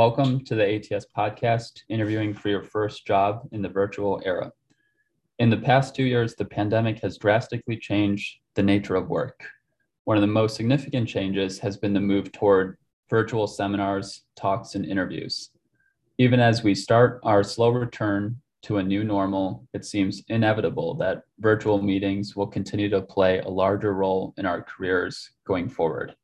Welcome to the ATS podcast, interviewing for your first job in the virtual era. In the past two years, the pandemic has drastically changed the nature of work. One of the most significant changes has been the move toward virtual seminars, talks, and interviews. Even as we start our slow return to a new normal, it seems inevitable that virtual meetings will continue to play a larger role in our careers going forward.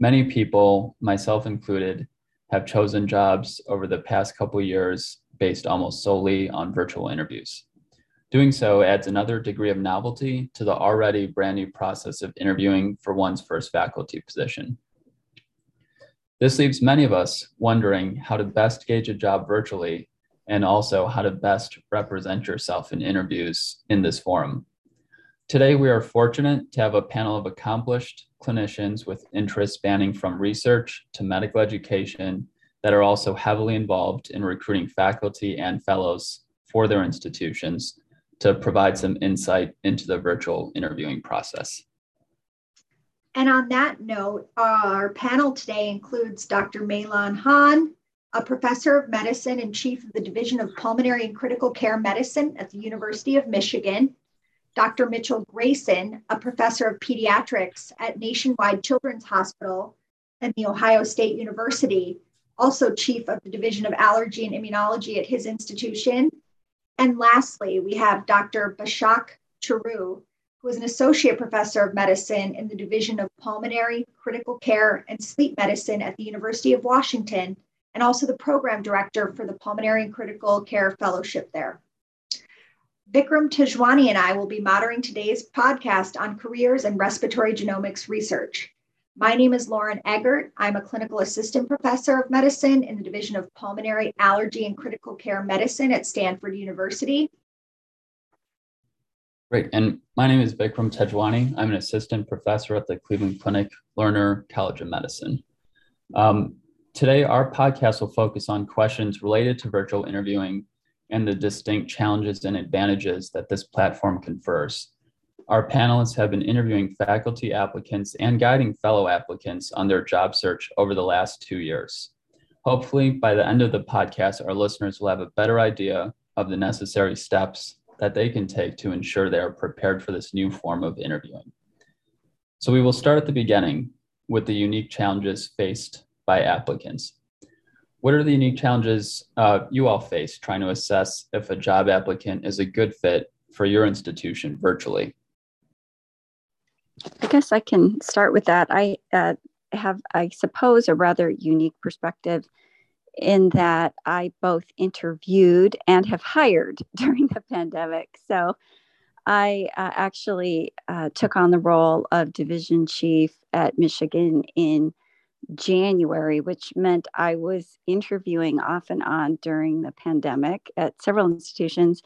Many people, myself included, have chosen jobs over the past couple years based almost solely on virtual interviews. Doing so adds another degree of novelty to the already brand new process of interviewing for one's first faculty position. This leaves many of us wondering how to best gauge a job virtually and also how to best represent yourself in interviews in this forum. Today, we are fortunate to have a panel of accomplished clinicians with interests spanning from research to medical education that are also heavily involved in recruiting faculty and fellows for their institutions to provide some insight into the virtual interviewing process. And on that note, our panel today includes Dr. Mei-Lan Han, a professor of medicine and chief of the Division of Pulmonary and Critical Care Medicine at the University of Michigan, Dr. Mitchell Grayson, a professor of pediatrics at Nationwide Children's Hospital and the Ohio State University, also chief of the Division of Allergy and Immunology at his institution. And lastly, we have Dr. Başak Çoruh, who is an associate professor of medicine in the Division of Pulmonary, Critical Care, and Sleep Medicine at the University of Washington, and also the program director for the Pulmonary and Critical Care Fellowship there. Vikram Tejwani and I will be moderating today's podcast on careers in respiratory genomics research. My name is Lauren Eggert. I'm a clinical assistant professor of medicine in the Division of Pulmonary Allergy and Critical Care Medicine at Stanford University. Great. And my name is Vikram Tejwani. I'm an assistant professor at the Cleveland Clinic Lerner College of Medicine. Um, today, our podcast will focus on questions related to virtual interviewing and the distinct challenges and advantages that this platform confers. Our panelists have been interviewing faculty applicants and guiding fellow applicants on their job search over the last two years. Hopefully, by the end of the podcast, our listeners will have a better idea of the necessary steps that they can take to ensure they are prepared for this new form of interviewing. So, we will start at the beginning with the unique challenges faced by applicants. What are the unique challenges uh, you all face trying to assess if a job applicant is a good fit for your institution virtually? I guess I can start with that. I uh, have, I suppose, a rather unique perspective in that I both interviewed and have hired during the pandemic. So I uh, actually uh, took on the role of division chief at Michigan in January, which meant I was interviewing off and on during the pandemic at several institutions.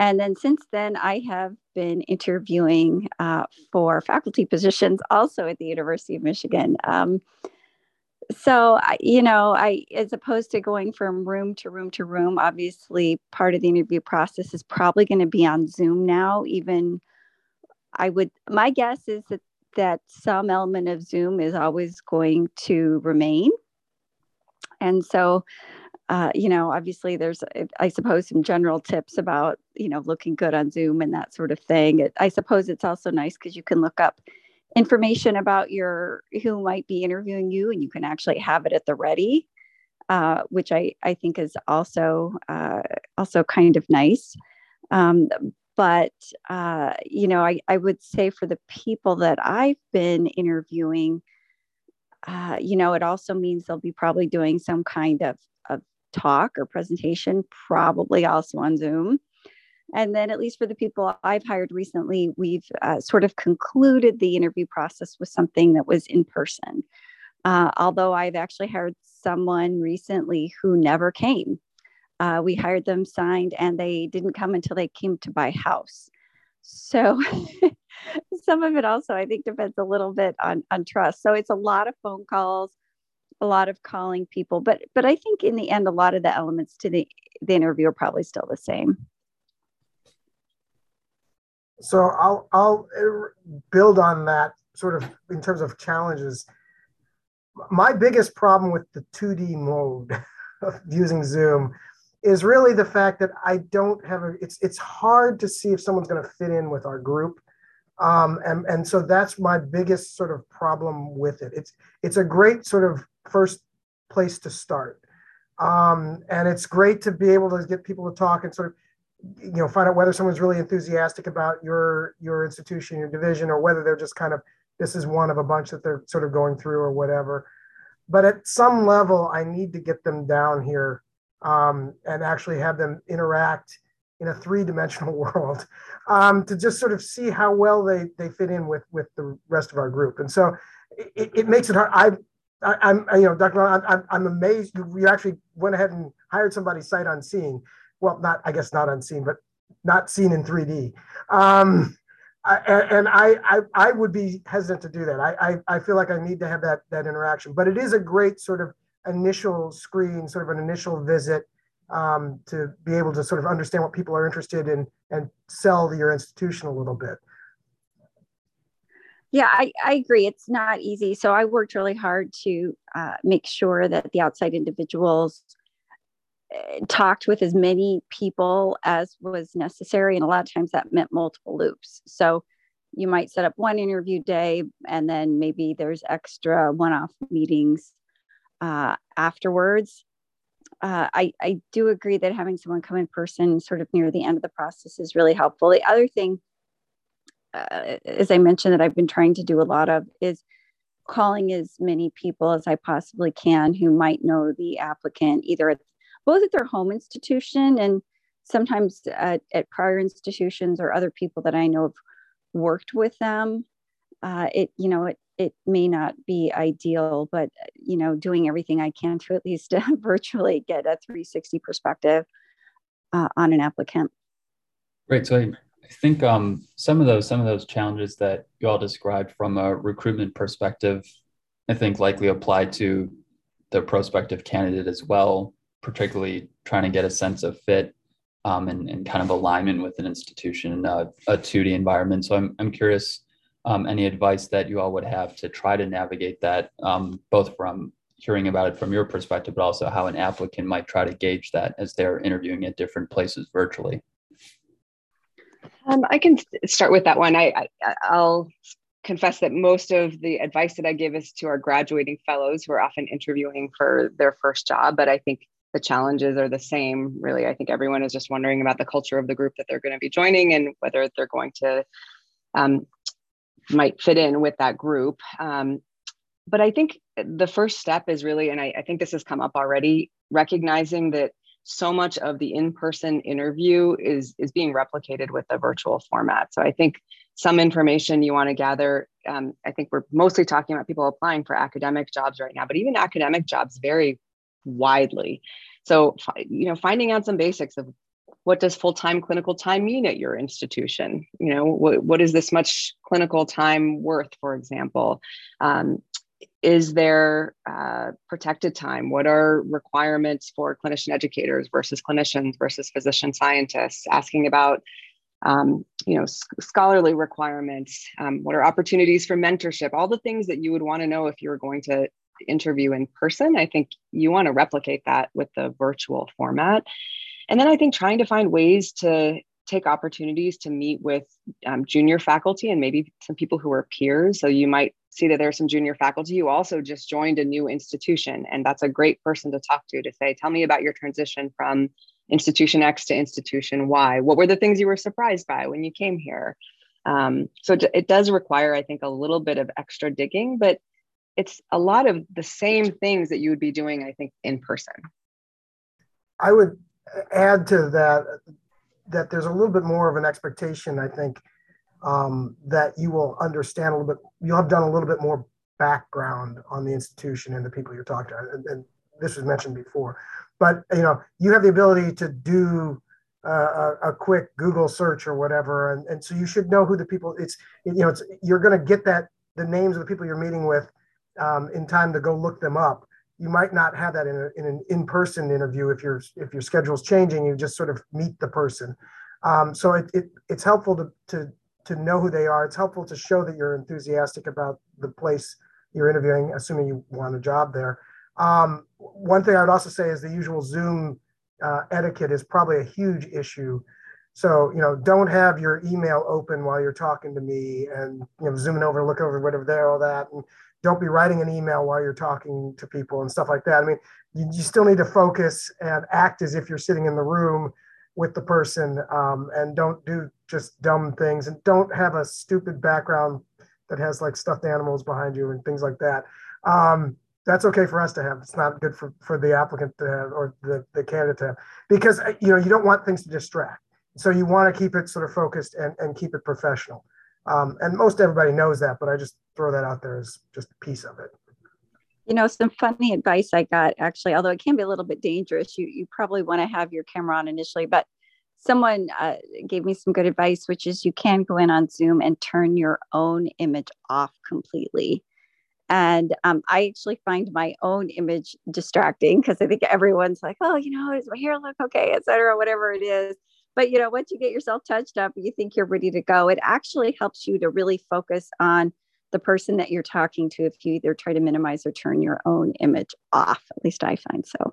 And then since then, I have been interviewing uh, for faculty positions also at the University of Michigan. Um, so, you know, I, as opposed to going from room to room to room, obviously part of the interview process is probably going to be on Zoom now. Even I would, my guess is that that some element of Zoom is always going to remain. And so, uh, you know, obviously there's, I suppose, some general tips about, you know, looking good on Zoom and that sort of thing. It, I suppose it's also nice because you can look up information about your, who might be interviewing you and you can actually have it at the ready, uh, which I, I think is also, uh, also kind of nice. Um, but uh, you know I, I would say for the people that i've been interviewing uh, you know it also means they'll be probably doing some kind of, of talk or presentation probably also on zoom. And then at least for the people i've hired recently we've uh, sort of concluded the interview process with something that was in person. Uh, although i've actually hired someone recently who never came uh, we hired them signed and they didn't come until they came to buy house. So some of it also i think depends a little bit on on trust. So it's a lot of phone calls a lot of calling people but but i think in the end a lot of the elements to the the interview are probably still the same. So i'll i'll build on that sort of in terms of challenges. My biggest problem with the 2d mode of using Zoom is really the fact that I don't have a. It's it's hard to see if someone's going to fit in with our group, um, and and so that's my biggest sort of problem with it. It's it's a great sort of first place to start, um, and it's great to be able to get people to talk and sort of you know find out whether someone's really enthusiastic about your your institution your division or whether they're just kind of this is one of a bunch that they're sort of going through or whatever but at some level i need to get them down here um, and actually have them interact in a three-dimensional world um, to just sort of see how well they they fit in with with the rest of our group and so it, it makes it hard i I, am you know, Dr. I'm, I'm amazed you actually went ahead and hired somebody sight unseen well, not I guess not unseen, but not seen in 3D. Um, I, and I, I, I would be hesitant to do that. I, I, I feel like I need to have that that interaction. But it is a great sort of initial screen, sort of an initial visit um, to be able to sort of understand what people are interested in and sell your institution a little bit. Yeah, I, I agree. It's not easy. So I worked really hard to uh, make sure that the outside individuals talked with as many people as was necessary. And a lot of times that meant multiple loops. So you might set up one interview day and then maybe there's extra one off meetings uh, afterwards. Uh, I, I do agree that having someone come in person sort of near the end of the process is really helpful. The other thing, uh, as I mentioned, that I've been trying to do a lot of is calling as many people as I possibly can who might know the applicant, either at both at their home institution and sometimes at, at prior institutions or other people that I know have worked with them. Uh, it, you know, it, it may not be ideal, but, you know, doing everything I can to at least virtually get a 360 perspective uh, on an applicant. Great. So I, I think um, some of those some of those challenges that you all described from a recruitment perspective, I think likely apply to the prospective candidate as well particularly trying to get a sense of fit um, and, and kind of alignment with an institution in a, a 2D environment. So I'm, I'm curious um, any advice that you all would have to try to navigate that, um, both from hearing about it from your perspective, but also how an applicant might try to gauge that as they're interviewing at different places virtually. Um, I can start with that one. I, I will confess that most of the advice that I give is to our graduating fellows who are often interviewing for their first job. But I think the challenges are the same really i think everyone is just wondering about the culture of the group that they're going to be joining and whether they're going to um, might fit in with that group um, but i think the first step is really and I, I think this has come up already recognizing that so much of the in-person interview is is being replicated with the virtual format so i think some information you want to gather um, i think we're mostly talking about people applying for academic jobs right now but even academic jobs vary widely. So, you know, finding out some basics of what does full-time clinical time mean at your institution? You know, what, what is this much clinical time worth, for example? Um, is there uh, protected time? What are requirements for clinician educators versus clinicians versus physician scientists? Asking about um, you know, scholarly requirements. Um, what are opportunities for mentorship? All the things that you would want to know if you were going to interview in person. I think you want to replicate that with the virtual format. And then I think trying to find ways to take opportunities to meet with um, junior faculty and maybe some people who are peers. So you might see that there's some junior faculty who also just joined a new institution. And that's a great person to talk to to say, tell me about your transition from institution X to institution Y. What were the things you were surprised by when you came here? Um, so it does require, I think, a little bit of extra digging, but it's a lot of the same things that you would be doing, I think, in person. I would add to that that there's a little bit more of an expectation, I think, um, that you will understand a little bit, you'll have done a little bit more background on the institution and the people you're talking to. And, and this was mentioned before, but you know, you have the ability to do uh, a, quick Google search or whatever, and, and so you should know who the people. It's you know, it's you're going to get that the names of the people you're meeting with um, in time to go look them up. You might not have that in, a, in an in-person interview if your if your schedule's changing. You just sort of meet the person. Um, so it, it it's helpful to, to to know who they are. It's helpful to show that you're enthusiastic about the place you're interviewing, assuming you want a job there. Um, one thing I would also say is the usual Zoom uh, etiquette is probably a huge issue. So, you know, don't have your email open while you're talking to me and, you know, zooming over, look over whatever there, all that. And don't be writing an email while you're talking to people and stuff like that. I mean, you, you still need to focus and act as if you're sitting in the room with the person um, and don't do just dumb things and don't have a stupid background that has like stuffed animals behind you and things like that. Um, that's okay for us to have. It's not good for, for the applicant to have or the, the candidate to have because uh, you know you don't want things to distract. So you want to keep it sort of focused and, and keep it professional. Um, and most everybody knows that, but I just throw that out there as just a piece of it. You know, some funny advice I got actually, although it can be a little bit dangerous. You you probably want to have your camera on initially, but someone uh, gave me some good advice, which is you can go in on Zoom and turn your own image off completely. And um, I actually find my own image distracting because I think everyone's like, oh, you know, does my hair look okay, et cetera, whatever it is. But, you know, once you get yourself touched up, you think you're ready to go, it actually helps you to really focus on the person that you're talking to if you either try to minimize or turn your own image off. At least I find so.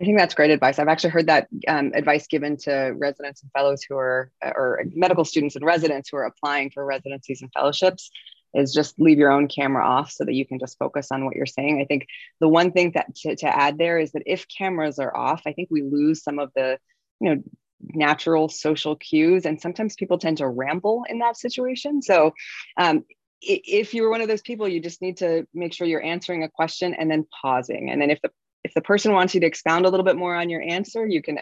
I think that's great advice. I've actually heard that um, advice given to residents and fellows who are, or medical students and residents who are applying for residencies and fellowships is just leave your own camera off so that you can just focus on what you're saying. I think the one thing that to, to add there is that if cameras are off, I think we lose some of the, you know, natural social cues and sometimes people tend to ramble in that situation. So um, if you're one of those people you just need to make sure you're answering a question and then pausing. And then if the if the person wants you to expound a little bit more on your answer you can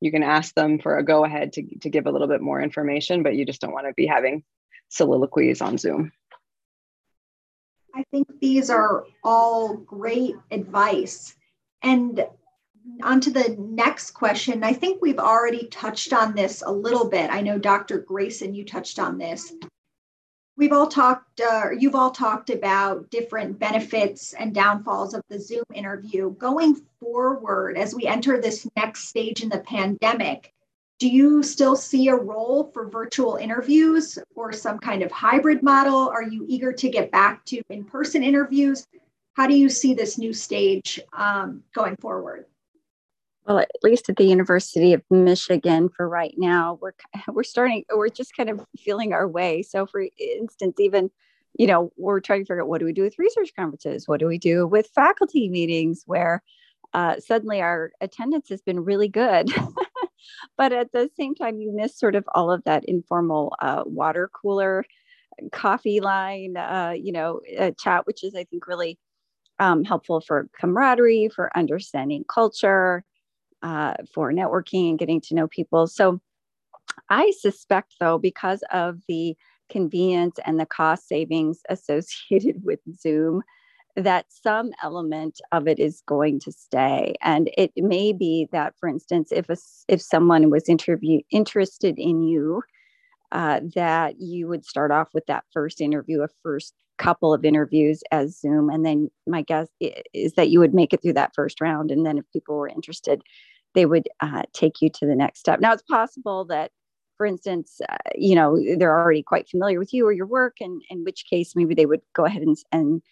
you can ask them for a go ahead to, to give a little bit more information but you just don't want to be having soliloquies on zoom. I think these are all great advice. And on to the next question. I think we've already touched on this a little bit. I know Dr. Grayson, you touched on this. We've all talked, uh, you've all talked about different benefits and downfalls of the Zoom interview. Going forward, as we enter this next stage in the pandemic, do you still see a role for virtual interviews or some kind of hybrid model? Are you eager to get back to in person interviews? How do you see this new stage um, going forward? Well at least at the university of michigan for right now we're we're starting we're just kind of feeling our way. So for instance even you know we're trying to figure out what do we do with research conferences? What do we do with faculty meetings where uh, suddenly our attendance has been really good? But at the same time you miss sort of all of that informal uh, water cooler coffee line uh, you know chat which is i think really um, helpful for camaraderie for understanding culture uh, for networking and getting to know people. So I suspect, though, because of the convenience and the cost savings associated with Zoom, that some element of it is going to stay. And it may be that, for instance, if a, if someone was interview interested in you, uh, that you would start off with that first interview, a first couple of interviews as Zoom, and then my guess is that you would make it through that first round, and then if people were interested, they would uh, take you to the next step. Now, it's possible that, for instance, uh, you know, they're already quite familiar with you or your work, and in which case maybe they would go ahead and and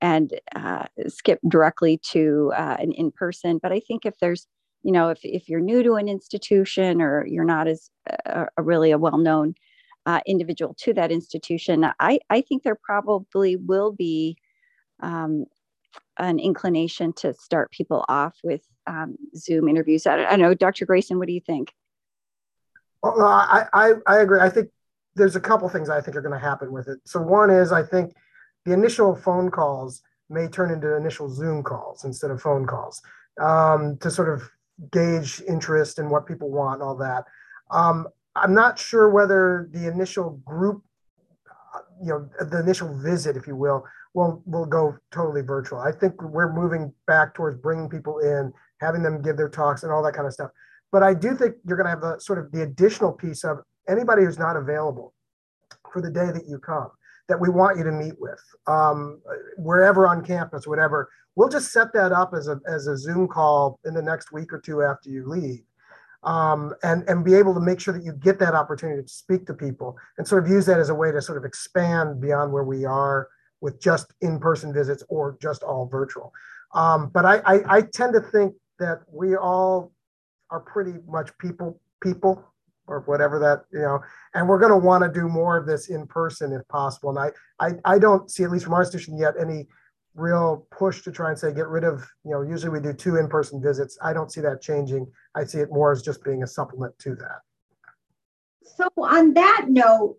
and uh, skip directly to uh, an in person. But I think if there's, you know, if if you're new to an institution or you're not as uh, a really a well known uh, individual to that institution, I I think there probably will be um, an inclination to start people off with um, Zoom interviews. I I know, Dr. Grayson, what do you think? Well, I, I, I agree. I think there's a couple things I think are going to happen with it. So one is I think the initial phone calls may turn into initial Zoom calls instead of phone calls um, to sort of gauge interest and what people want all that. Um, I'm not sure whether the initial group, uh, you know, the initial visit, if you will, will will go totally virtual. I think we're moving back towards bringing people in, having them give their talks and all that kind of stuff. But I do think you're going to have the sort of the additional piece of anybody who's not available for the day that you come that we want you to meet with um, wherever on campus, whatever. We'll just set that up as a as a Zoom call in the next week or two after you leave. Um, and and be able to make sure that you get that opportunity to speak to people and sort of use that as a way to sort of expand beyond where we are with just in-person visits or just all virtual. Um, but I, I, I tend to think that we all are pretty much people people or whatever that you know and we're going to want to do more of this in person if possible. And I, I i don't see at least from our institution yet any real push to try and say get rid of you know usually we do two in-person visits. I don't see that changing. I see it more as just being a supplement to that. So on that note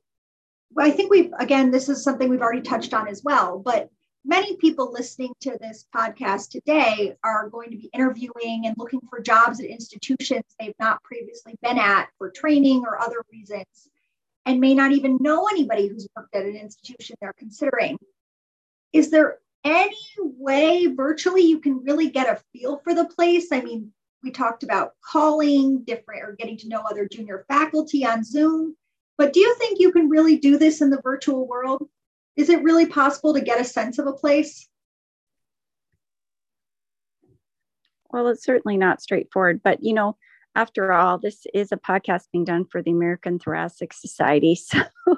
i think we've again this is something we've already touched on as well but many people listening to this podcast today are going to be interviewing and looking for jobs at institutions they've not previously been at for training or other reasons and may not even know anybody who's worked at an institution they're considering. Is there any way virtually you can really get a feel for the place? I mean, we talked about calling different or getting to know other junior faculty on Zoom, but do you think you can really do this in the virtual world? is it really possible to get a sense of a place? Well, it's certainly not straightforward, but you know, after all, this is a podcast being done for the American Thoracic Society. So,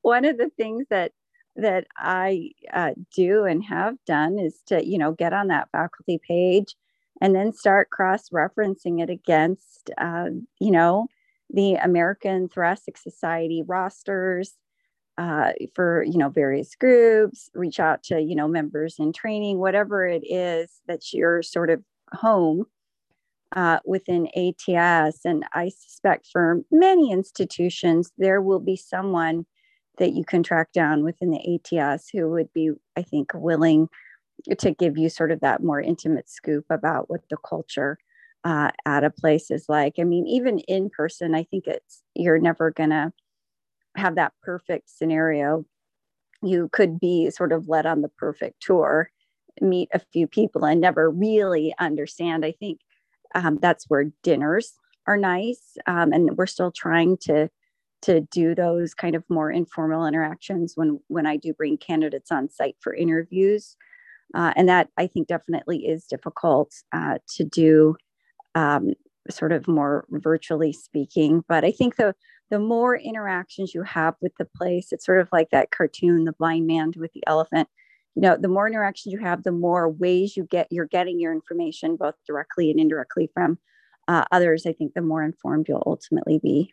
one of the things that that I uh, do and have done is to, you know, get on that faculty page and then start cross referencing it against, uh, you know, the American Thoracic Society rosters uh, for you know various groups reach out to you know members in training whatever it is that's your sort of home uh, within ats and i suspect for many institutions there will be someone that you can track down within the ats who would be i think willing to give you sort of that more intimate scoop about what the culture uh, at a place is like i mean even in person i think it's you're never gonna have that perfect scenario. You could be sort of led on the perfect tour, meet a few people, and never really understand. I think um, that's where dinners are nice, um, and we're still trying to to do those kind of more informal interactions when when I do bring candidates on site for interviews, uh, and that I think definitely is difficult uh, to do, um, sort of more virtually speaking. But I think the the more interactions you have with the place, it's sort of like that cartoon, the blind man with the elephant. You know, the more interactions you have, the more ways you get you're getting your information, both directly and indirectly from uh, others. I think the more informed you'll ultimately be.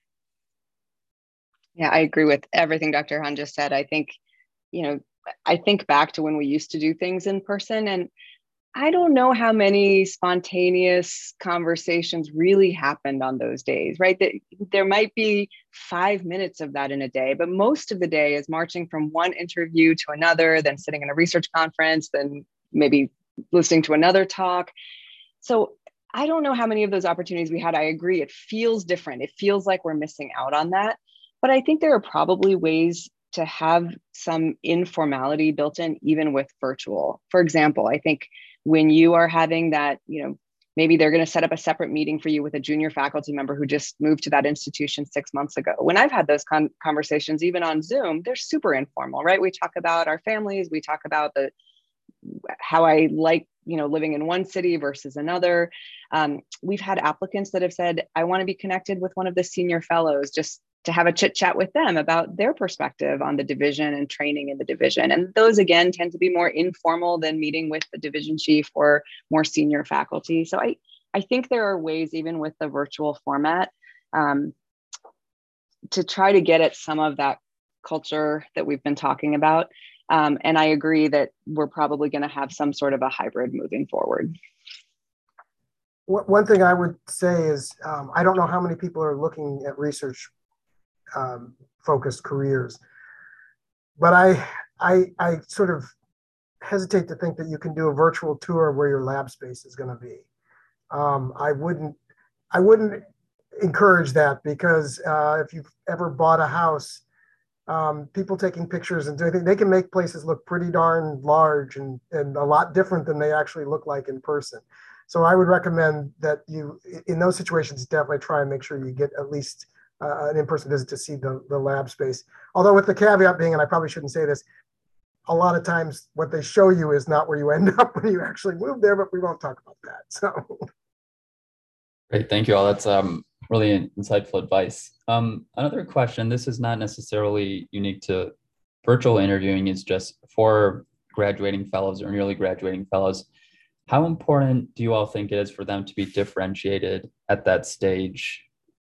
Yeah, I agree with everything Dr. Han just said. I think, you know, I think back to when we used to do things in person, and I don't know how many spontaneous conversations really happened on those days, right? That there might be five minutes of that in a day, but most of the day is marching from one interview to another, then sitting in a research conference, then maybe listening to another talk. So I don't know how many of those opportunities we had. I agree. It feels different. It feels like we're missing out on that. But I think there are probably ways to have some informality built in, even with virtual. For example, I think when you are having that, you know, maybe they're going to set up a separate meeting for you with a junior faculty member who just moved to that institution six months ago. When I've had those con- conversations, even on Zoom, they're super informal, right? We talk about our families, we talk about the how I like, you know, living in one city versus another. Um, we've had applicants that have said, I want to be connected with one of the senior fellows just to have a chit chat with them about their perspective on the division and training in the division. And those, again, tend to be more informal than meeting with the division chief or more senior faculty. So I, I think there are ways, even with the virtual format, um, to try to get at some of that culture that we've been talking about. Um, and I agree that we're probably going to have some sort of a hybrid moving forward. One thing I would say is um, I don't know how many people are looking at research um, focused careers. But I, I, I sort of hesitate to think that you can do a virtual tour where your lab space is going to be. Um, I wouldn't, I wouldn't encourage that because uh, if you've ever bought a house, um, people taking pictures and doing they can make places look pretty darn large and, and a lot different than they actually look like in person. So I would recommend that you, in those situations, definitely try and make sure you get at least uh, an in-person visit to see the, the lab space. Although with the caveat being, and I probably shouldn't say this, a lot of times what they show you is not where you end up when you actually move there, but we won't talk about that. So great, thank you all. That's um, really insightful advice. Um, another question, this is not necessarily unique to virtual interviewing is just for graduating fellows or nearly graduating fellows. How important do you all think it is for them to be differentiated at that stage?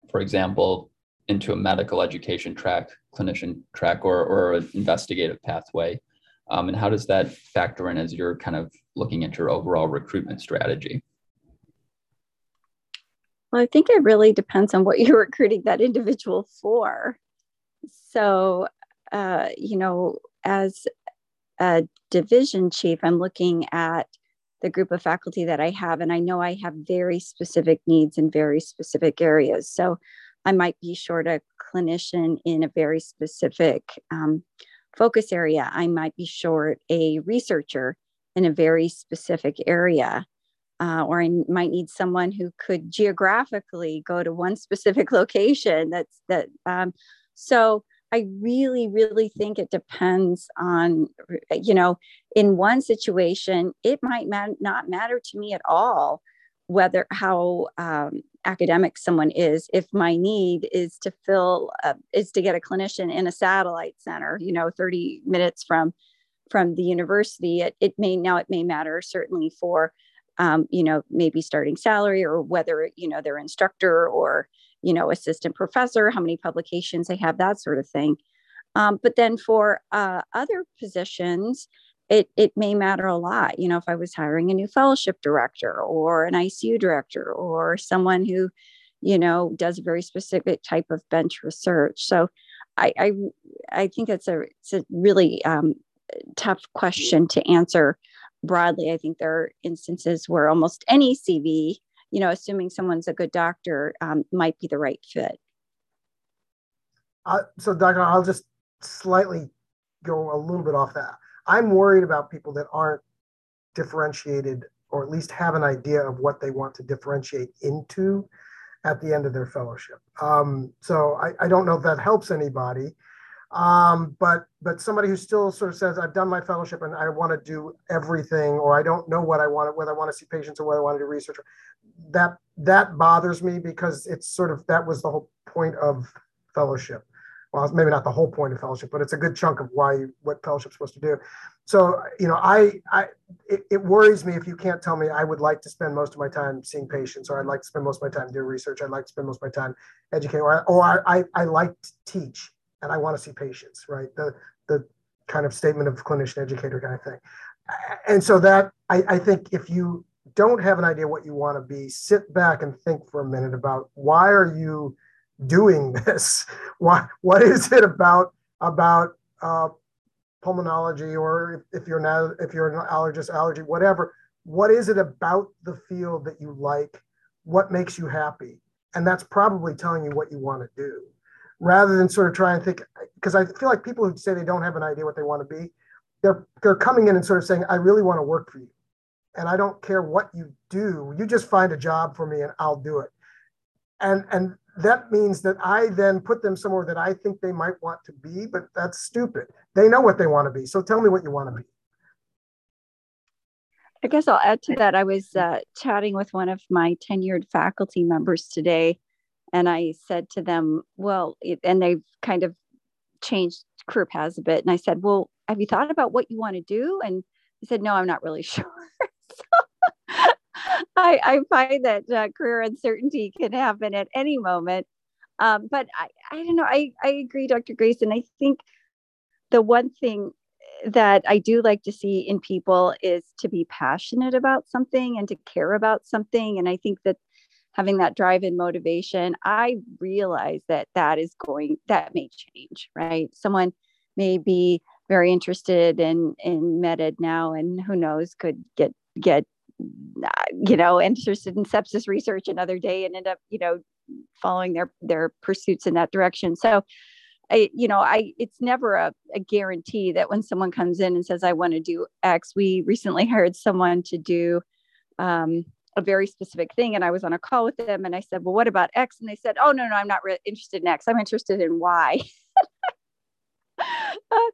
For example, into a medical education track, clinician track, or, or an investigative pathway? Um, and how does that factor in as you're kind of looking at your overall recruitment strategy? Well, I think it really depends on what you're recruiting that individual for. So, uh, you know, as a division chief, I'm looking at the group of faculty that I have, and I know I have very specific needs in very specific areas. So, I might be short a clinician in a very specific um, focus area. I might be short a researcher in a very specific area. Uh, or I might need someone who could geographically go to one specific location. That's that. Um, so I really, really think it depends on, you know, in one situation, it might not matter to me at all whether how um, academic someone is if my need is to fill uh, is to get a clinician in a satellite center you know 30 minutes from from the university it, it may now it may matter certainly for um, you know maybe starting salary or whether you know they're instructor or you know assistant professor how many publications they have that sort of thing. Um, but then for uh, other positions it it may matter a lot you know if i was hiring a new fellowship director or an icu director or someone who you know does a very specific type of bench research. So i i, I think it's a it's a really um, tough question to answer broadly. I think there are instances where almost any cv you know assuming someone's a good doctor um, might be the right fit. Uh, so doctor i'll just slightly go a little bit off that I'm worried about people that aren't differentiated or at least have an idea of what they want to differentiate into at the end of their fellowship. Um, so I, I, don't know if that helps anybody, um, but but somebody who still sort of says I've done my fellowship and I want to do everything, or I don't know what I want, whether I want to see patients or whether I want to do research. That that bothers me because it's sort of that was the whole point of fellowship well, maybe not the whole point of fellowship, but it's a good chunk of why what fellowship's supposed to do. So, you know, I, I, it, it, worries me if you can't tell me I would like to spend most of my time seeing patients, or I'd like to spend most of my time doing research. I'd like to spend most of my time educating, or, or I, I like to teach and I want to see patients, right? The, the kind of statement of clinician educator kind of thing. And so that I, I think if you don't have an idea what you want to be, sit back and think for a minute about why are you doing this? What what is it about about uh, pulmonology, or if, if you're now if you're an allergist, allergy, whatever? What is it about the field that you like? What makes you happy? And that's probably telling you what you want to do, rather than sort of try and think. Because I feel like people who say they don't have an idea what they want to be, they're they're coming in and sort of saying, "I really want to work for you." and I don't care what you do. You just find a job for me and I'll do it. And and that means that I then put them somewhere that I think they might want to be, but that's stupid. They know what they want to be. So tell me what you want to be. I guess I'll add to that. I was uh, chatting with one of my tenured faculty members today, and I said to them, Well, and they've kind of changed career paths a bit. And I said, Well, have you thought about what you want to do? And he said, No, I'm not really sure. so I, I find that uh, career uncertainty can happen at any moment. Um, but I, I don't know. I, I agree, Dr. Grayson. I think the one thing that I do like to see in people is to be passionate about something and to care about something. And I think that having that drive and motivation, I realize that that is going, that may change, right? Someone may be very interested in in med now and who knows could get get you know, interested in sepsis research another day and end up, you know, following their their pursuits in that direction. So I, you know, I it's never a, a guarantee that when someone comes in and says, I want to do X, we recently hired someone to do um, a very specific thing. And I was on a call with them and I said, Well, what about X? And they said, Oh, no, no, I'm not re- interested in X. I'm interested in Y. uh,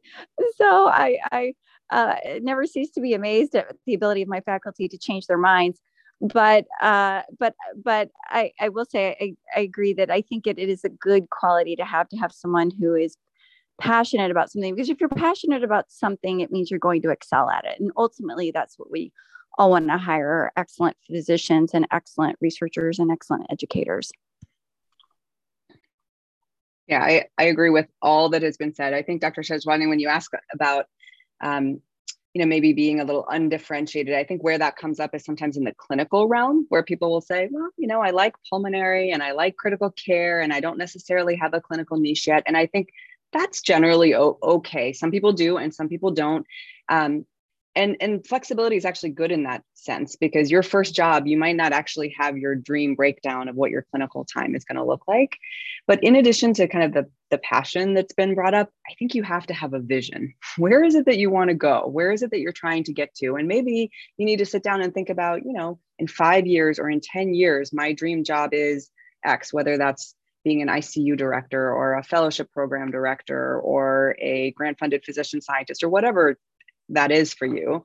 so I, I, uh, never cease to be amazed at the ability of my faculty to change their minds. But uh, but but I, I will say I, I agree that I think it, it is a good quality to have to have someone who is passionate about something because if you're passionate about something it means you're going to excel at it. And ultimately that's what we all want to hire excellent physicians and excellent researchers and excellent educators. Yeah i, I agree with all that has been said. I think dr tejwani when you ask about um, you know maybe being a little undifferentiated. I think where that comes up is sometimes in the clinical realm where people will say well you know i like pulmonary and i like critical care and i don't necessarily have a clinical niche yet. And i think that's generally okay. Some people do and some people don't. Um, and and flexibility is actually good in that sense because your first job you might not actually have your dream breakdown of what your clinical time is going to look like but in addition to kind of the the passion that's been brought up i think you have to have a vision. Where is it that you want to go? Where is it that you're trying to get to? And maybe you need to sit down and think about you know in 5 years or in 10 years my dream job is x whether that's being an ICU director or a fellowship program director or a grant funded physician scientist or whatever that is for you.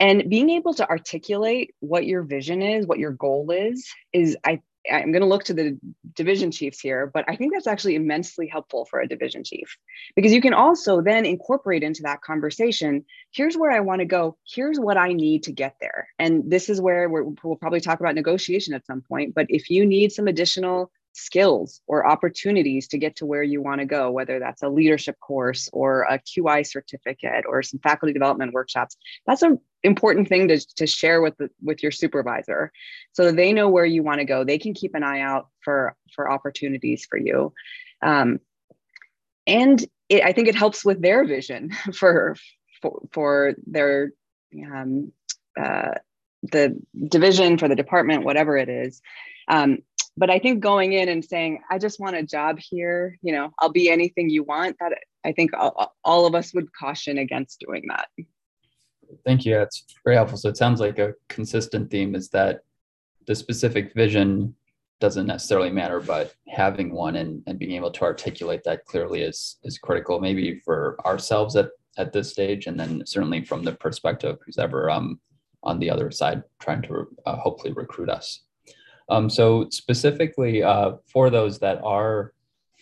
And being able to articulate what your vision is what your goal is is i i'm going to look to the division chiefs here but i think that's actually immensely helpful for a division chief. Because you can also then incorporate into that conversation here's where i want to go here's what i need to get there. And this is where we'll probably talk about negotiation at some point but if you need some additional skills or opportunities to get to where you want to go, whether that's a leadership course or a QI certificate or some faculty development workshops. That's an important thing to, to share with the, with your supervisor so they know where you want to go. They can keep an eye out for, for opportunities for you. Um, and it, I think it helps with their vision for, for, for their um, uh, the division for the department, whatever it is. Um, but I think going in and saying, I just want a job here, you know, I'll be anything you want, that I think all, all of us would caution against doing that. Thank you. That's very helpful. So it sounds like a consistent theme is that the specific vision doesn't necessarily matter, but having one and, and being able to articulate that clearly is is critical, maybe for ourselves at, at this stage, and then certainly from the perspective of who's ever um, on the other side trying to uh, hopefully recruit us. Um, so specifically uh, for those that are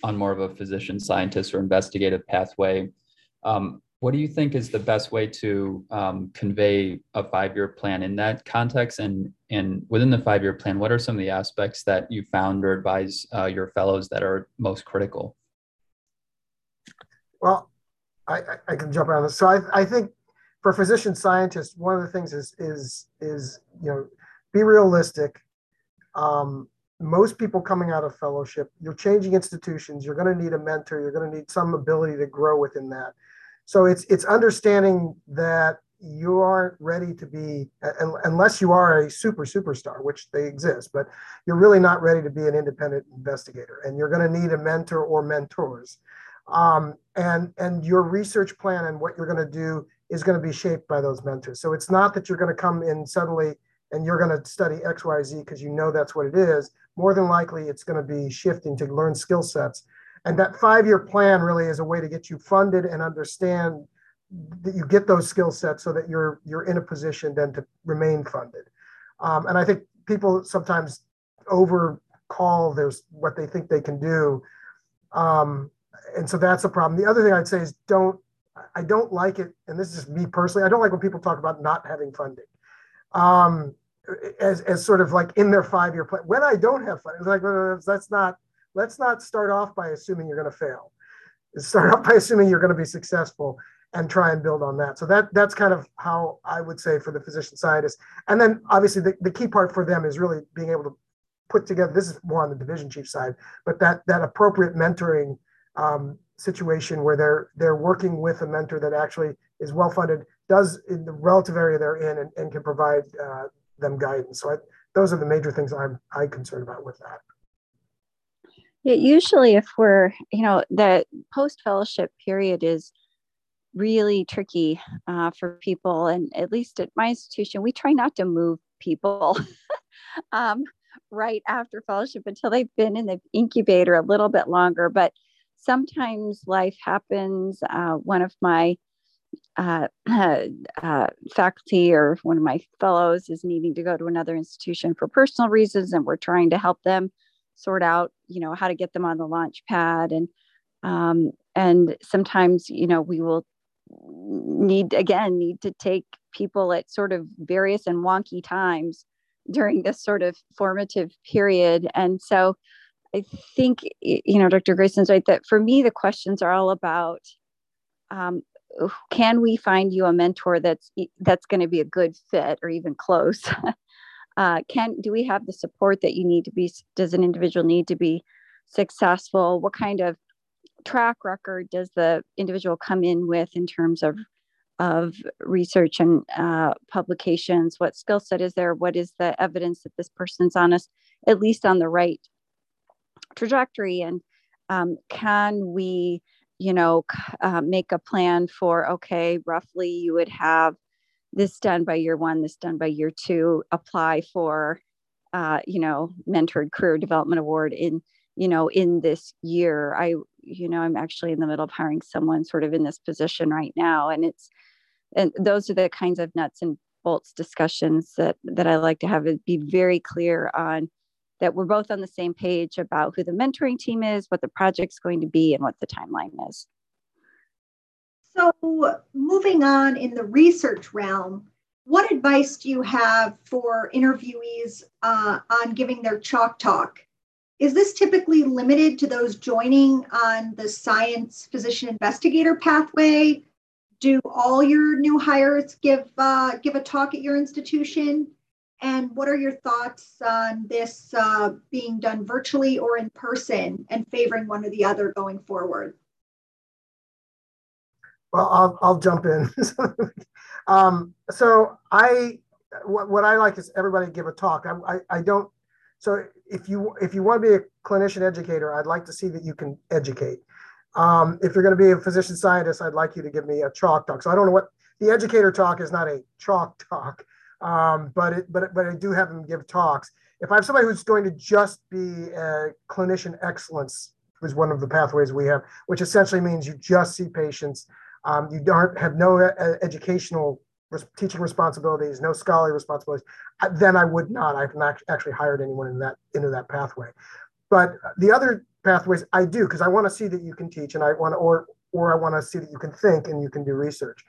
on more of a physician scientist or investigative pathway, um, what do you think is the best way to um, convey a five-year plan in that context? And, and within the five-year plan, what are some of the aspects that you found or advise uh, your fellows that are most critical? Well, I, I can jump around this. So I, I think for physician scientists, one of the things is, is, is, you know, be realistic um, most people coming out of fellowship, you're changing institutions, you're going to need a mentor, you're going to need some ability to grow within that. So it's it's understanding that you aren't ready to be unless you are a super superstar, which they exist, but you're really not ready to be an independent investigator, and you're going to need a mentor or mentors. Um, and and your research plan and what you're going to do is going to be shaped by those mentors. So it's not that you're going to come in suddenly and you're going to study XYZ because you know that's what it is, more than likely it's going to be shifting to learn skill sets. And that five year plan really is a way to get you funded and understand that you get those skill sets so that you're you're in a position then to remain funded. Um, and I think people sometimes overcall there's what they think they can do. Um, and so that's a problem. The other thing I'd say is don't I don't like it, and this is me personally. I don't like when people talk about not having funding um, as, as sort of like in their five year plan. When I don't have fun, it's like, let's not, let's not start off by assuming you're going to fail. Start off by assuming you're going to be successful and try and build on that. So that that's kind of how I would say for the physician scientist. And then obviously the, the key part for them is really being able to put together, this is more on the division chief side, but that that appropriate mentoring um, situation where they're they're working with a mentor that actually is well funded does in the relative area they're in and, and can provide uh, them guidance. So I, those are the major things I'm I concerned about with that. Yeah, usually if we're, you know, the post fellowship period is really tricky uh, for people. And at least at my institution, we try not to move people um, right after fellowship until they've been in the incubator a little bit longer. But sometimes life happens. Uh, one of my uh, uh, faculty or one of my fellows is needing to go to another institution for personal reasons, and we're trying to help them sort out, you know, how to get them on the launch pad. And um, and sometimes you know we will need again need to take people at sort of various and wonky times during this sort of formative period. And so i think you know dr grayson's right that for me the questions are all about um, can we find you a mentor that's that's going to be a good fit or even close? Uh, can do we have the support that you need to be does an individual need to be successful? What kind of track record does the individual come in with in terms of of research and uh, publications? What skill set is there? What is the evidence that this person's on us at least on the right trajectory? And um, can we you know uh, make a plan for okay roughly you would have this done by year one this done by year two apply for uh, you know mentored career development award in you know in this year. I you know i'm actually in the middle of hiring someone sort of in this position right now and it's and those are the kinds of nuts and bolts discussions that that i like to have it be very clear on that we're both on the same page about who the mentoring team is what the project's going to be and what the timeline is so moving on in the research realm what advice do you have for interviewees uh, on giving their chalk talk is this typically limited to those joining on the science physician investigator pathway? Do all your new hires give uh, give a talk at your institution? And what are your thoughts on this uh, being done virtually or in person and favoring one or the other going forward? Well, I'll, I'll jump in. um, so I, what, what I like is everybody give a talk. I, I, I don't so if you if you want to be a clinician educator, I'd like to see that you can educate. Um, if you're going to be a physician scientist, I'd like you to give me a chalk talk. So I don't know what the educator talk is not a chalk talk, um, but it, but but I do have them give talks. If I have somebody who's going to just be a clinician excellence, is one of the pathways we have, which essentially means you just see patients. Um, you don't have no uh, educational teaching responsibilities, no scholarly responsibilities, then I would not. I've not actually hired anyone in that into that pathway. But the other pathways I do because I want to see that you can teach and I want to, or or I want to see that you can think and you can do research.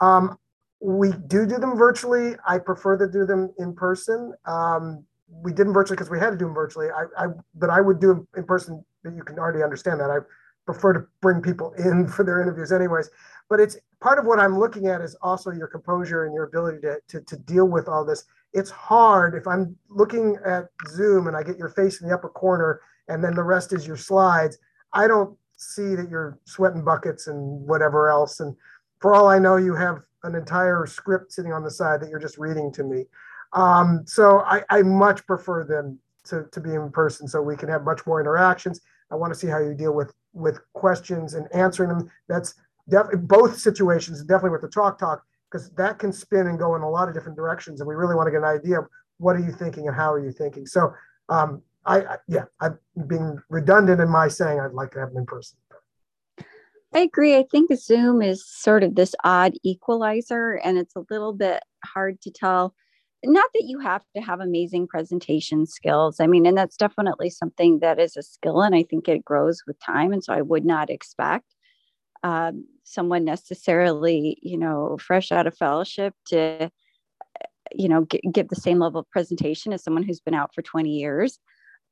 Um, we do do them virtually. I prefer to do them in person. Um, we did them virtually because we had to do them virtually. I, I, but I would do them in person. But you can already understand that. I prefer to bring people in for their interviews, anyways but it's part of what I'm looking at is also your composure and your ability to, to, to deal with all this. It's hard if I'm looking at Zoom and I get your face in the upper corner and then the rest is your slides. I don't see that you're sweating buckets and whatever else. And for all I know, you have an entire script sitting on the side that you're just reading to me. Um, so I, I much prefer them to, to be in person so we can have much more interactions. I want to see how you deal with with questions and answering them. That's def- both situations, definitely with the talk talk, because that can spin and go in a lot of different directions. And we really want to get an idea of what are you thinking and how are you thinking. So, um, I, I yeah, I'm being redundant in my saying I'd like to have them in person. I agree. I think Zoom is sort of this odd equalizer, and it's a little bit hard to tell. Not that you have to have amazing presentation skills. I mean, and that's definitely something that is a skill, and I think it grows with time. And so I would not expect um, someone necessarily, you know, fresh out of fellowship to, you know, g- give the same level of presentation as someone who's been out for 20 years.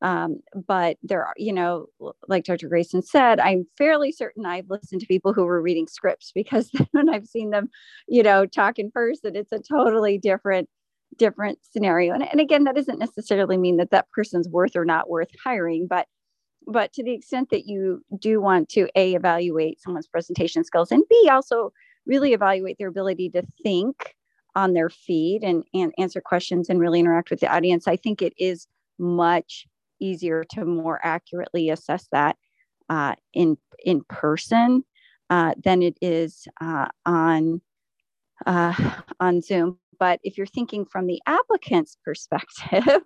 Um, but there are, you know, like Dr. Grayson said, I'm fairly certain I've listened to people who were reading scripts because when I've seen them, you know, talk in person, it's a totally different different scenario. And, and again, that doesn't necessarily mean that that person's worth or not worth hiring, but but to the extent that you do want to a evaluate someone's presentation skills and b also really evaluate their ability to think on their feet and, and answer questions and really interact with the audience i think it is much easier to more accurately assess that uh, in in person uh, than it is uh, on uh, on zoom. But if you're thinking from the applicant's perspective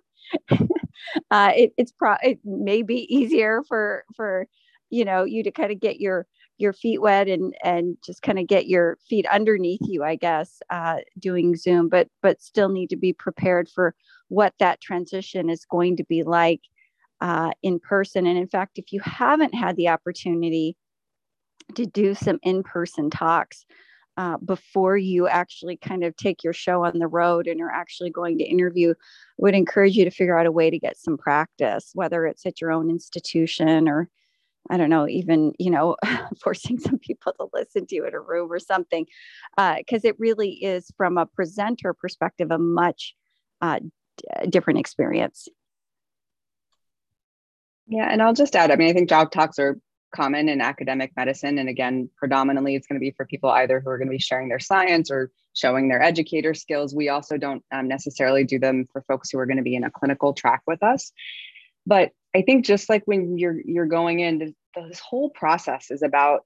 uh, it, it's pro it may be easier for for you know you to kind of get your your feet wet and and just kind of get your feet underneath you i guess uh, doing zoom but but still need to be prepared for what that transition is going to be like uh, in person. And in fact if you haven't had the opportunity to do some in-person talks uh, before you actually kind of take your show on the road and are actually going to interview would encourage you to figure out a way to get some practice whether it's at your own institution or i don't know even you know forcing some people to listen to you in a room or something. Because uh, it really is from a presenter perspective a much uh, d- different experience yeah and i'll just add i mean i think job talks are common in academic medicine. And again, predominantly it's going to be for people either who are going to be sharing their science or showing their educator skills. We also don't um, necessarily do them for folks who are going to be in a clinical track with us. But I think just like when you're you're going in, this whole process is about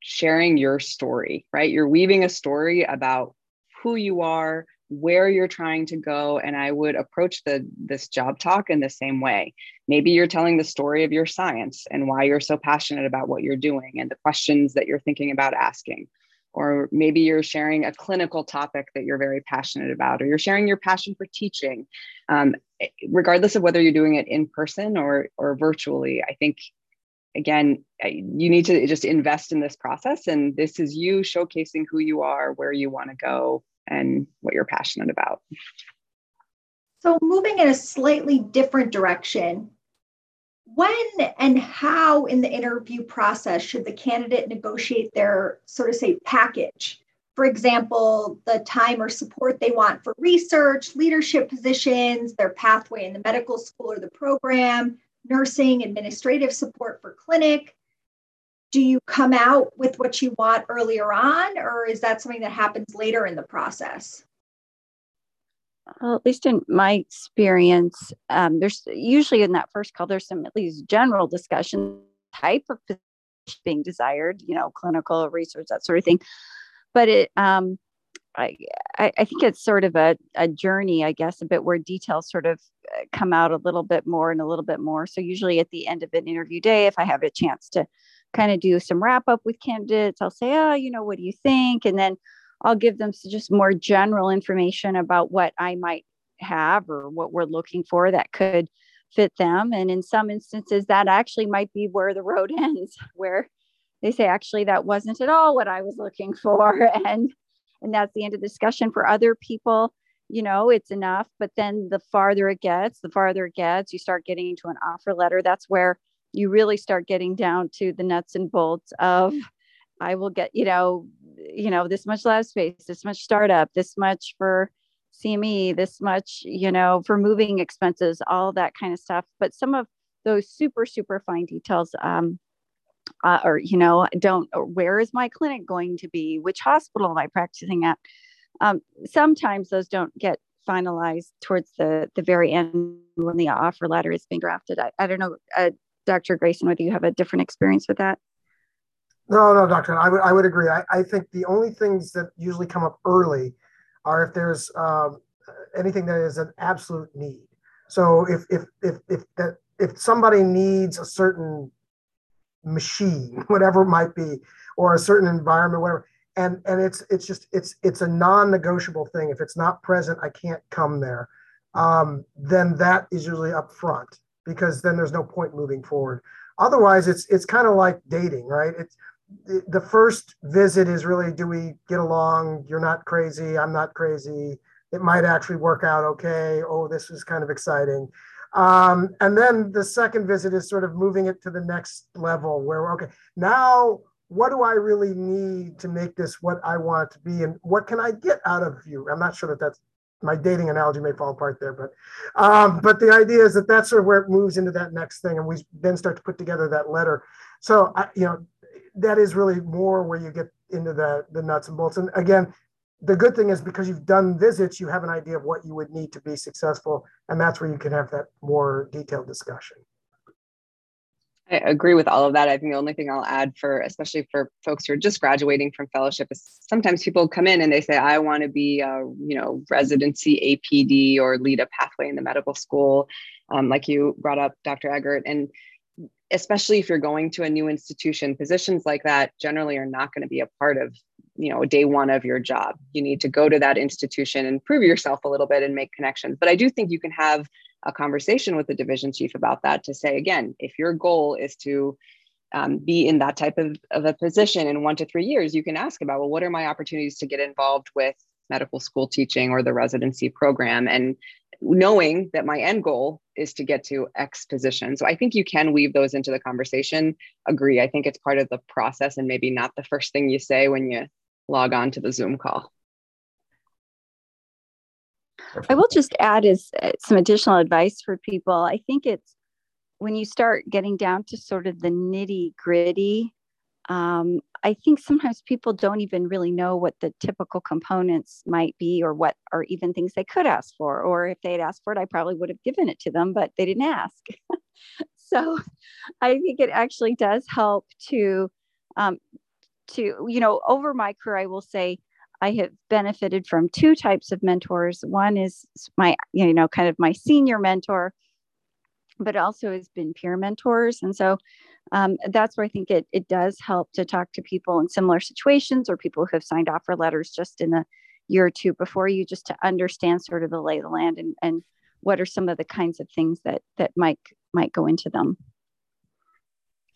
sharing your story, right? You're weaving a story about who you are, where you're trying to go and i would approach the this job talk in the same way. Maybe you're telling the story of your science and why you're so passionate about what you're doing and the questions that you're thinking about asking. Or maybe you're sharing a clinical topic that you're very passionate about or you're sharing your passion for teaching. Um, regardless of whether you're doing it in person or or virtually i think again you need to just invest in this process and this is you showcasing who you are where you want to go and what you're passionate about. So, moving in a slightly different direction, when and how in the interview process should the candidate negotiate their, so to say, package? For example, the time or support they want for research, leadership positions, their pathway in the medical school or the program, nursing, administrative support for clinic, do you come out with what you want earlier on or is that something that happens later in the process well, at least in my experience um, there's usually in that first call there's some at least general discussion type of being desired you know clinical research that sort of thing but it um, I, I think it's sort of a, a journey, I guess, a bit where details sort of uh, come out a little bit more and a little bit more. So, usually at the end of an interview day, if I have a chance to kind of do some wrap up with candidates. I'll say, oh, you know, what do you think? And then I'll give them just more general information about what I might have or what we're looking for that could fit them. And in some instances, that actually might be where the road ends, where they say, actually, that wasn't at all what I was looking for. And and that's the end of the discussion for other people you know it's enough but then the farther it gets the farther it gets you start getting into an offer letter that's where you really start getting down to the nuts and bolts of I will get, you know, you know, this much lab space, this much startup, this much for CME, this much, you know, for moving expenses, all that kind of stuff. But some of those super, super fine details, um, uh, or, you know, don't, where is my clinic going to be? Which hospital am I practicing at? Um, sometimes those don't get finalized towards the, the very end when the offer letter is being drafted. I, I don't know. Uh, Dr. Grayson, whether you have a different experience with that. No, no, Doctor. I would I would agree. I, I think the only things that usually come up early are if there's um, anything that is an absolute need. So if if if if that if somebody needs a certain machine, whatever it might be, or a certain environment, whatever, and and it's it's just it's it's a non-negotiable thing. If it's not present, I can't come there. Um, then that is usually up front because then there's no point moving forward. Otherwise, it's it's kind of like dating, right? It's the first visit is really do we get along? You're not crazy, I'm not crazy. It might actually work out okay. Oh, this is kind of exciting. Um, and then the second visit is sort of moving it to the next level where okay, now what do I really need to make this what I want to be, and what can I get out of you? I'm not sure that that's my dating analogy may fall apart there, but um, but the idea is that that's sort of where it moves into that next thing, and we then start to put together that letter. So I, you know, that is really more where you get into the the nuts and bolts. And again, the good thing is because you've done visits, you have an idea of what you would need to be successful, and that's where you can have that more detailed discussion. I agree with all of that. I think the only thing I'll add for, especially for folks who are just graduating from fellowship, is sometimes people come in and they say, "I want to be, a, you know, residency APD or lead a pathway in the medical school," um, like you brought up, Dr. Eggert, and especially if you're going to a new institution, positions like that generally are not going to be a part of, you know, day one of your job. You need to go to that institution and prove yourself a little bit and make connections. But I do think you can have a conversation with the division chief about that to say again if your goal is to um, be in that type of, of a position in one to three years, you can ask about, well, what are my opportunities to get involved with medical school teaching or the residency program? And knowing that my end goal is to get to X position. So I think you can weave those into the conversation. Agree. I think it's part of the process and maybe not the first thing you say when you log on to the Zoom call. I will just add is uh, some additional advice for people. I think it's when you start getting down to sort of the nitty gritty, um, I think sometimes people don't even really know what the typical components might be or what are even things they could ask for. Or if they'd asked for it, I probably would have given it to them, but they didn't ask. so I think it actually does help to, um, to, you know, over my career, I will say I have benefited from two types of mentors. One is my, you know, kind of my senior mentor but also has been peer mentors. And so um, that's where I think it, it does help to talk to people in similar situations or people who have signed offer letters just in a year or two before you, just to understand sort of the lay of the land and, and what are some of the kinds of things that that might might go into them.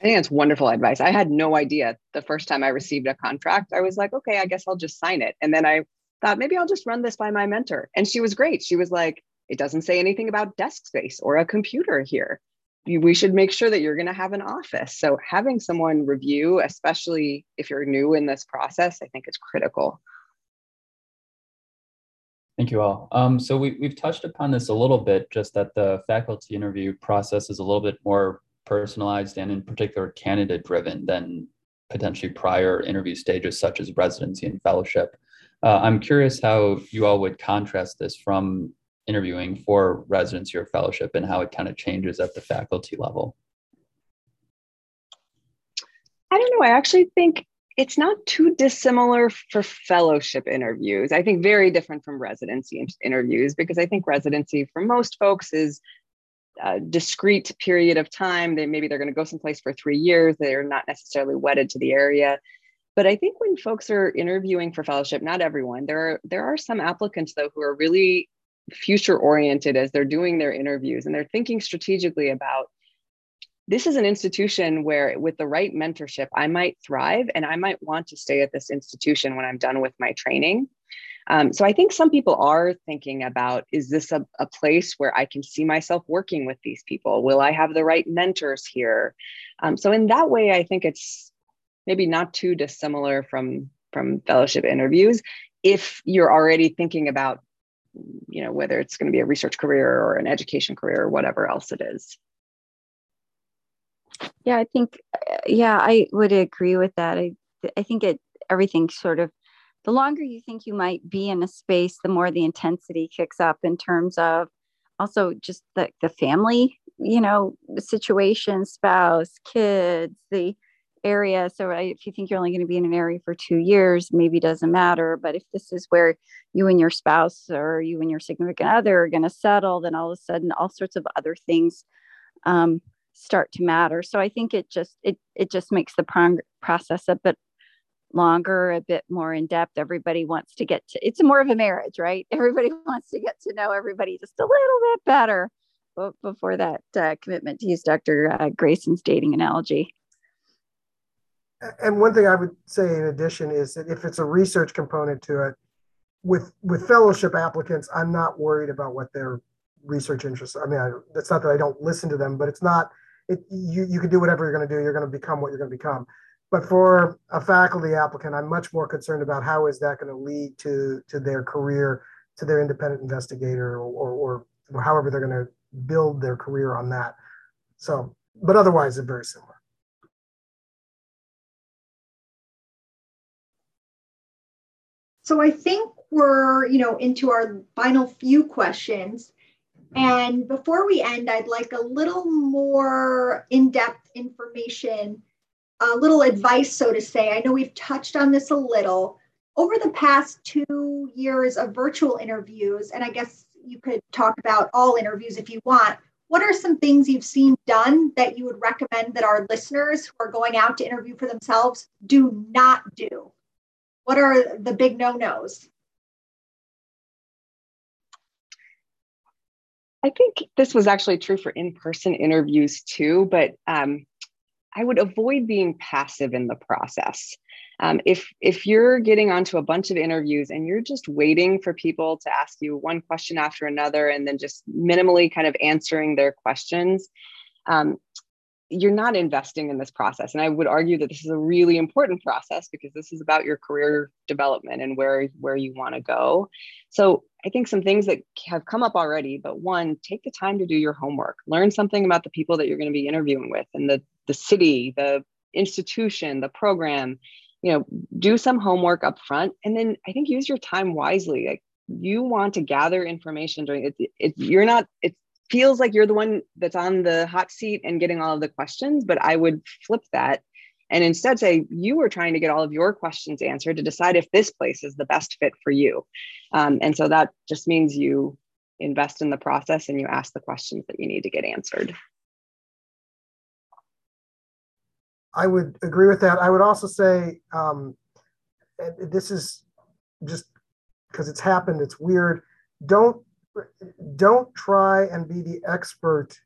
I think that's wonderful advice. I had no idea the first time I received a contract. I was like, okay, I guess I'll just sign it. And then I thought maybe I'll just run this by my mentor. And she was great. She was like, it doesn't say anything about desk space or a computer here. We should make sure that you're going to have an office. So, having someone review, especially if you're new in this process, I think is critical. Thank you all. Um, so we, we've touched upon this a little bit, just that the faculty interview process is a little bit more personalized and in particular candidate driven than potentially prior interview stages such as residency and fellowship. Uh, I'm curious how you all would contrast this from interviewing for residency or fellowship and how it kind of changes at the faculty level? I don't know. I actually think it's not too dissimilar for fellowship interviews. I think very different from residency interviews because I think residency for most folks is a discrete period of time. They maybe they're going to go someplace for three years. They're not necessarily wedded to the area. But I think when folks are interviewing for fellowship, not everyone, there are there are some applicants though who are really future oriented as they're doing their interviews and they're thinking strategically about this is an institution where with the right mentorship i might thrive and i might want to stay at this institution when i'm done with my training. Um, so i think some people are thinking about is this a, a place where i can see myself working with these people? Will i have the right mentors here? Um, so in that way i think it's maybe not too dissimilar from from fellowship interviews if you're already thinking about you know whether it's going to be a research career or an education career or whatever else it is. Yeah i think yeah i would agree with that. I i think it everything sort of the longer you think you might be in a space the more the intensity kicks up in terms of also just the the family you know situation spouse kids the area. So if you think you're only going to be in an area for two years, maybe doesn't matter. But if this is where you and your spouse or you and your significant other are going to settle, then all of a sudden all sorts of other things um, start to matter. So I think it just it it just makes the prong- process a bit longer, a bit more in depth. Everybody wants to get to it's more of a marriage, right? Everybody wants to get to know everybody just a little bit better before that uh, commitment to use Dr. Uh, Grayson's dating analogy and one thing I would say in addition is that if it's a research component to it, with with fellowship applicants, I'm not worried about what their research interests. Are. I mean, I, that's not that I don't listen to them, but it's not. It you you can do whatever you're going to do. You're going to become what you're going to become. But for a faculty applicant, I'm much more concerned about how is that going to lead to to their career, to their independent investigator, or or, or however they're going to build their career on that. So, but otherwise, they're very similar. So I think we're, you know, into our final few questions. And before we end, I'd like a little more in-depth information, a little advice, so to say. I know we've touched on this a little. Over the past two years of virtual interviews, and I guess you could talk about all interviews if you want, what are some things you've seen done that you would recommend that our listeners who are going out to interview for themselves do not do? What are the big no-nos? I think this was actually true for in-person interviews too, but um, I would avoid being passive in the process. Um, if if you're getting onto a bunch of interviews and you're just waiting for people to ask you one question after another and then just minimally kind of answering their questions, um, you're not investing in this process. And I would argue that this is a really important process because this is about your career development and where, where you want to go. So I think some things that have come up already, but one, take the time to do your homework, learn something about the people that you're going to be interviewing with and the, the city, the institution, the program, you know, do some homework up front. And then I think use your time wisely. Like you want to gather information during it, it you're not, it's feels like you're the one that's on the hot seat and getting all of the questions, but I would flip that and instead say you were trying to get all of your questions answered to decide if this place is the best fit for you. Um, and so that just means you invest in the process and you ask the questions that you need to get answered. I would agree with that. I would also say um, this is just because it's happened, it's weird. Don't don't try and be the expert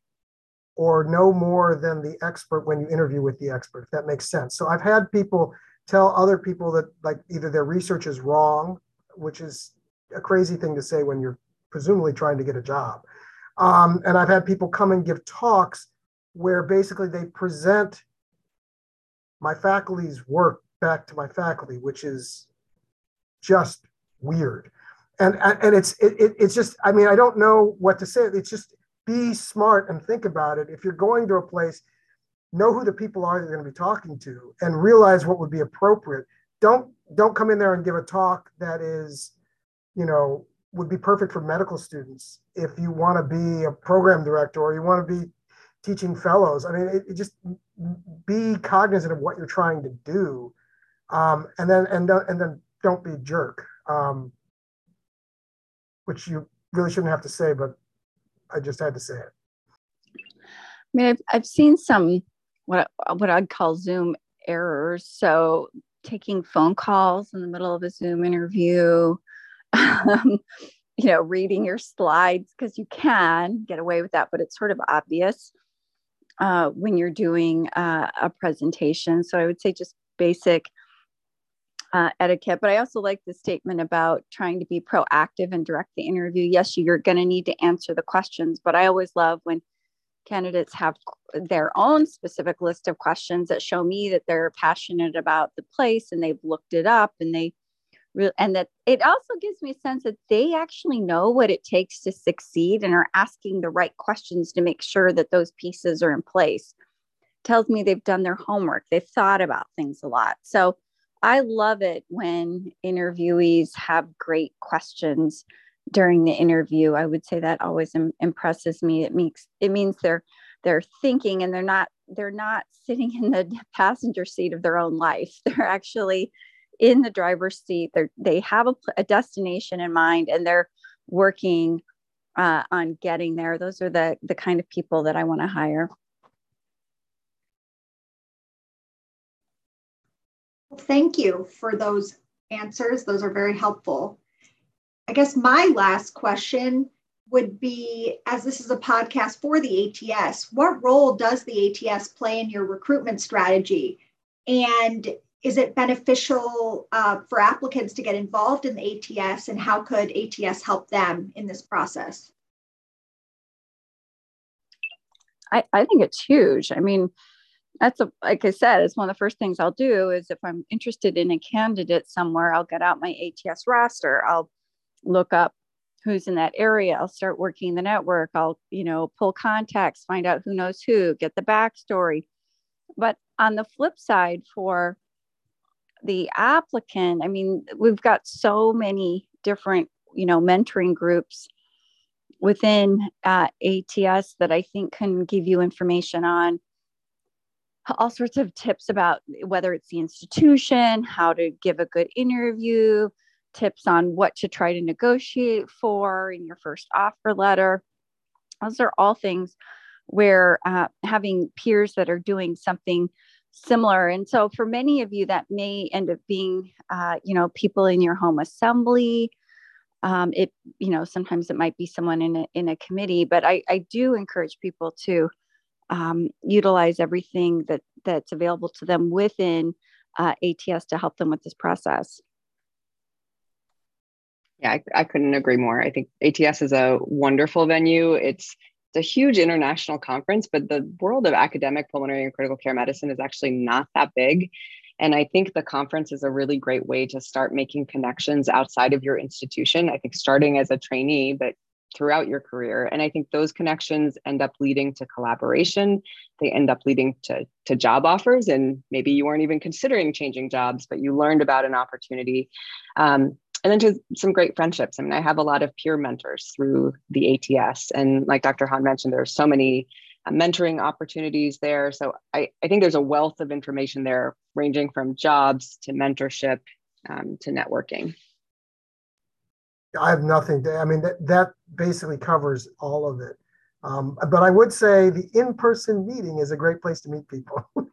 or know more than the expert when you interview with the expert, if that makes sense. So I've had people tell other people that like either their research is wrong, which is a crazy thing to say when you're presumably trying to get a job. Um, and I've had people come and give talks where basically they present my faculty's work back to my faculty, which is just weird and and it's it, it's just i mean i don't know what to say. It's just be smart and think about it. If you're going to a place know who the people are you're going to be talking to and realize what would be appropriate. Don't don't come in there and give a talk that is you know would be perfect for medical students. If you want to be a program director or you want to be teaching fellows i mean it, it just be cognizant of what you're trying to do. Um, and then and, and then don't be a jerk. Um, which you really shouldn't have to say, but I just had to say it. I mean, I've, I've seen some what what I'd call Zoom errors. So taking phone calls in the middle of a Zoom interview, um, you know, reading your slides because you can get away with that, but it's sort of obvious uh, when you're doing uh, a presentation. So I would say just basic uh, etiquette. But I also like the statement about trying to be proactive and direct the interview. Yes, you're going to need to answer the questions, but I always love when candidates have their own specific list of questions that show me that they're passionate about the place and they've looked it up and they and that it also gives me a sense that they actually know what it takes to succeed and are asking the right questions to make sure that those pieces are in place tells me they've done their homework they've thought about things a lot so I love it when interviewees have great questions during the interview. I would say that always Im- impresses me. It makes it means they're they're thinking and they're not they're not sitting in the passenger seat of their own life. They're actually in the driver's seat. They they have a, a, destination in mind and they're working uh, on getting there. Those are the the kind of people that I want to hire. Thank you for those answers. Those are very helpful. I guess my last question would be as this is a podcast for the ATS, what role does the ATS play in your recruitment strategy? And is it beneficial uh, for applicants to get involved in the ATS? And how could ATS help them in this process? I, I think it's huge. I mean, that's a, like I said, it's one of the first things I'll do is if I'm interested in a candidate somewhere, I'll get out my ATS roster. I'll look up who's in that area. I'll start working the network. I'll, you know, pull contacts, find out who knows who, get the backstory. But on the flip side, for the applicant, I mean, we've got so many different, you know, mentoring groups within uh, ATS that I think can give you information on all sorts of tips about whether it's the institution, how to give a good interview, tips on what to try to negotiate for in your first offer letter. Those are all things where uh, having peers that are doing something similar. And so for many of you, that may end up being, uh, you know, people in your home assembly. Um, it, you know, sometimes it might be someone in a, in a committee, but I, I do encourage people to um, utilize everything that that's available to them within uh, ATS to help them with this process. Yeah, I, I couldn't agree more. I think ATS is a wonderful venue. It's it's a huge international conference, but the world of academic pulmonary and critical care medicine is actually not that big. And I think the conference is a really great way to start making connections outside of your institution. I think starting as a trainee, but throughout your career. And I think those connections end up leading to collaboration. They end up leading to, to job offers. And maybe you weren't even considering changing jobs, but you learned about an opportunity. Um, and then to some great friendships. I mean, I have a lot of peer mentors through the ATS. And like Dr. Hahn mentioned, there are so many uh, mentoring opportunities there. So I, I think there's a wealth of information there, ranging from jobs to mentorship um, to networking. I have nothing to, I mean, that, that basically covers all of it. Um, but I would say the in person meeting is a great place to meet people.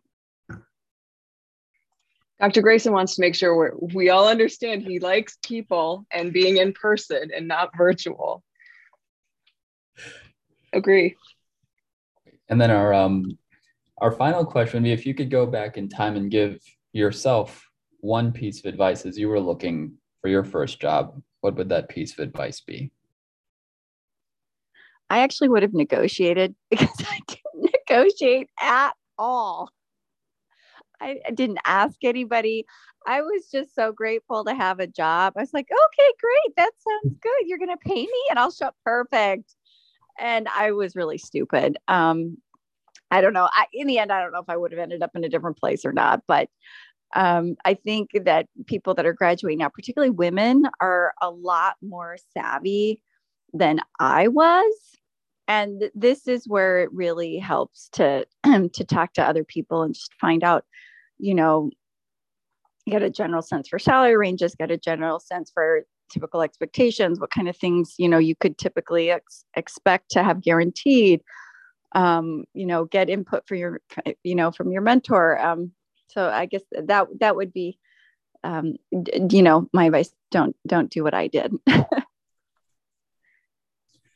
Dr. Grayson wants to make sure we we all understand he likes people and being in person and not virtual. Agree. And then our um our final question would be if you could go back in time and give yourself one piece of advice as you were looking for your first job, what would that piece of advice be? I actually would have negotiated because I didn't negotiate at all. I, didn't ask anybody. I was just so grateful to have a job. I was like, okay, great. That sounds good. You're going to pay me and I'll show up perfect. And I was really stupid. Um, I don't know. I, in the end, I don't know if I would have ended up in a different place or not, but um, I think that people that are graduating now, particularly women, are a lot more savvy than I was. And this is where it really helps to to talk to other people and just find out you know, get a general sense for salary ranges, get a general sense for typical expectations, what kind of things, you know, you could typically ex- expect to have guaranteed, um, you know, get input for your, you know, from your mentor. Um, so I guess that, that would be, um, you know, my advice, don't, don't do what I did.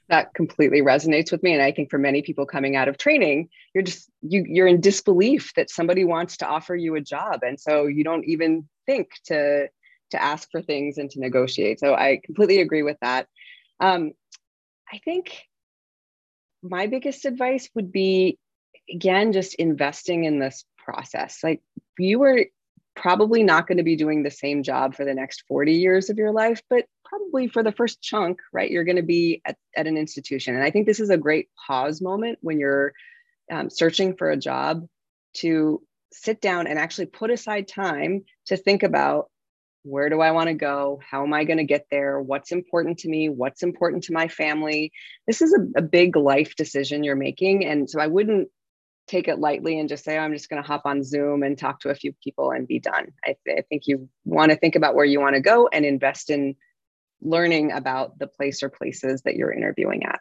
that completely resonates with me. And i think for many people coming out of training you're just you you're in disbelief that somebody wants to offer you a job. And so you don't even think to to ask for things and to negotiate. So i completely agree with that. Um, i think my biggest advice would be again just investing in this process. Like you were probably not going to be doing the same job for the next 40 years of your life but probably for the first chunk, right, you're going to be at, at an institution. And I think this is a great pause moment when you're um, searching for a job to sit down and actually put aside time to think about where do I want to go? How am I going to get there? What's important to me? What's important to my family? This is a, a big life decision you're making. And so I wouldn't take it lightly and just say, oh, I'm just going to hop on Zoom and talk to a few people and be done. I, th- I think you want to think about where you want to go and invest in learning about the place or places that you're interviewing at.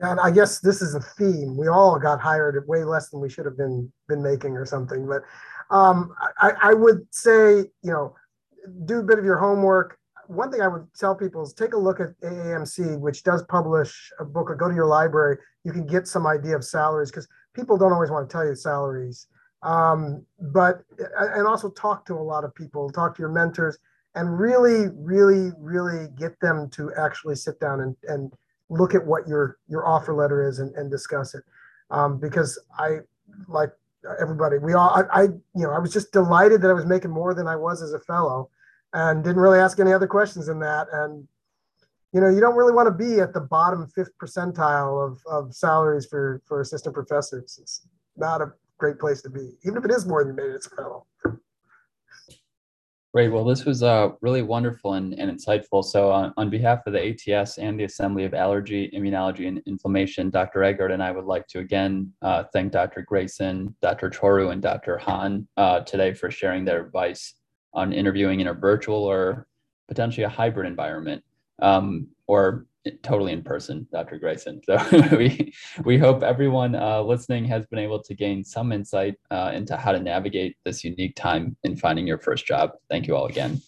And I guess this is a theme. We all got hired at way less than we should have been been making or something. But um, I, I would say, you know, do a bit of your homework. One thing I would tell people is take a look at AAMC, which does publish a book, or go to your library. You can get some idea of salaries because people don't always want to tell you salaries. Um, but and also talk to a lot of people, talk to your mentors and really, really, really get them to actually sit down and, and look at what your your offer letter is and, and discuss it. Um, because I like everybody, we all I, I you know I was just delighted that I was making more than I was as a fellow, and didn't really ask any other questions than that. And you know you don't really want to be at the bottom fifth percentile of, of salaries for for assistant professors. It's not a great place to be, even if it is more than you made a. Great. Well, this was uh, really wonderful and, and insightful. So, on, on behalf of the ATS and the Assembly of Allergy, Immunology, and Inflammation, Dr. Eggert and I would like to again uh, thank Dr. Grayson, Dr. Çoruh, and Dr. Hahn uh, today for sharing their advice on interviewing in a virtual or potentially a hybrid environment. Um, or totally in person, Dr. Grayson. So we we hope everyone uh, listening has been able to gain some insight uh, into how to navigate this unique time in finding your first job. Thank you all again.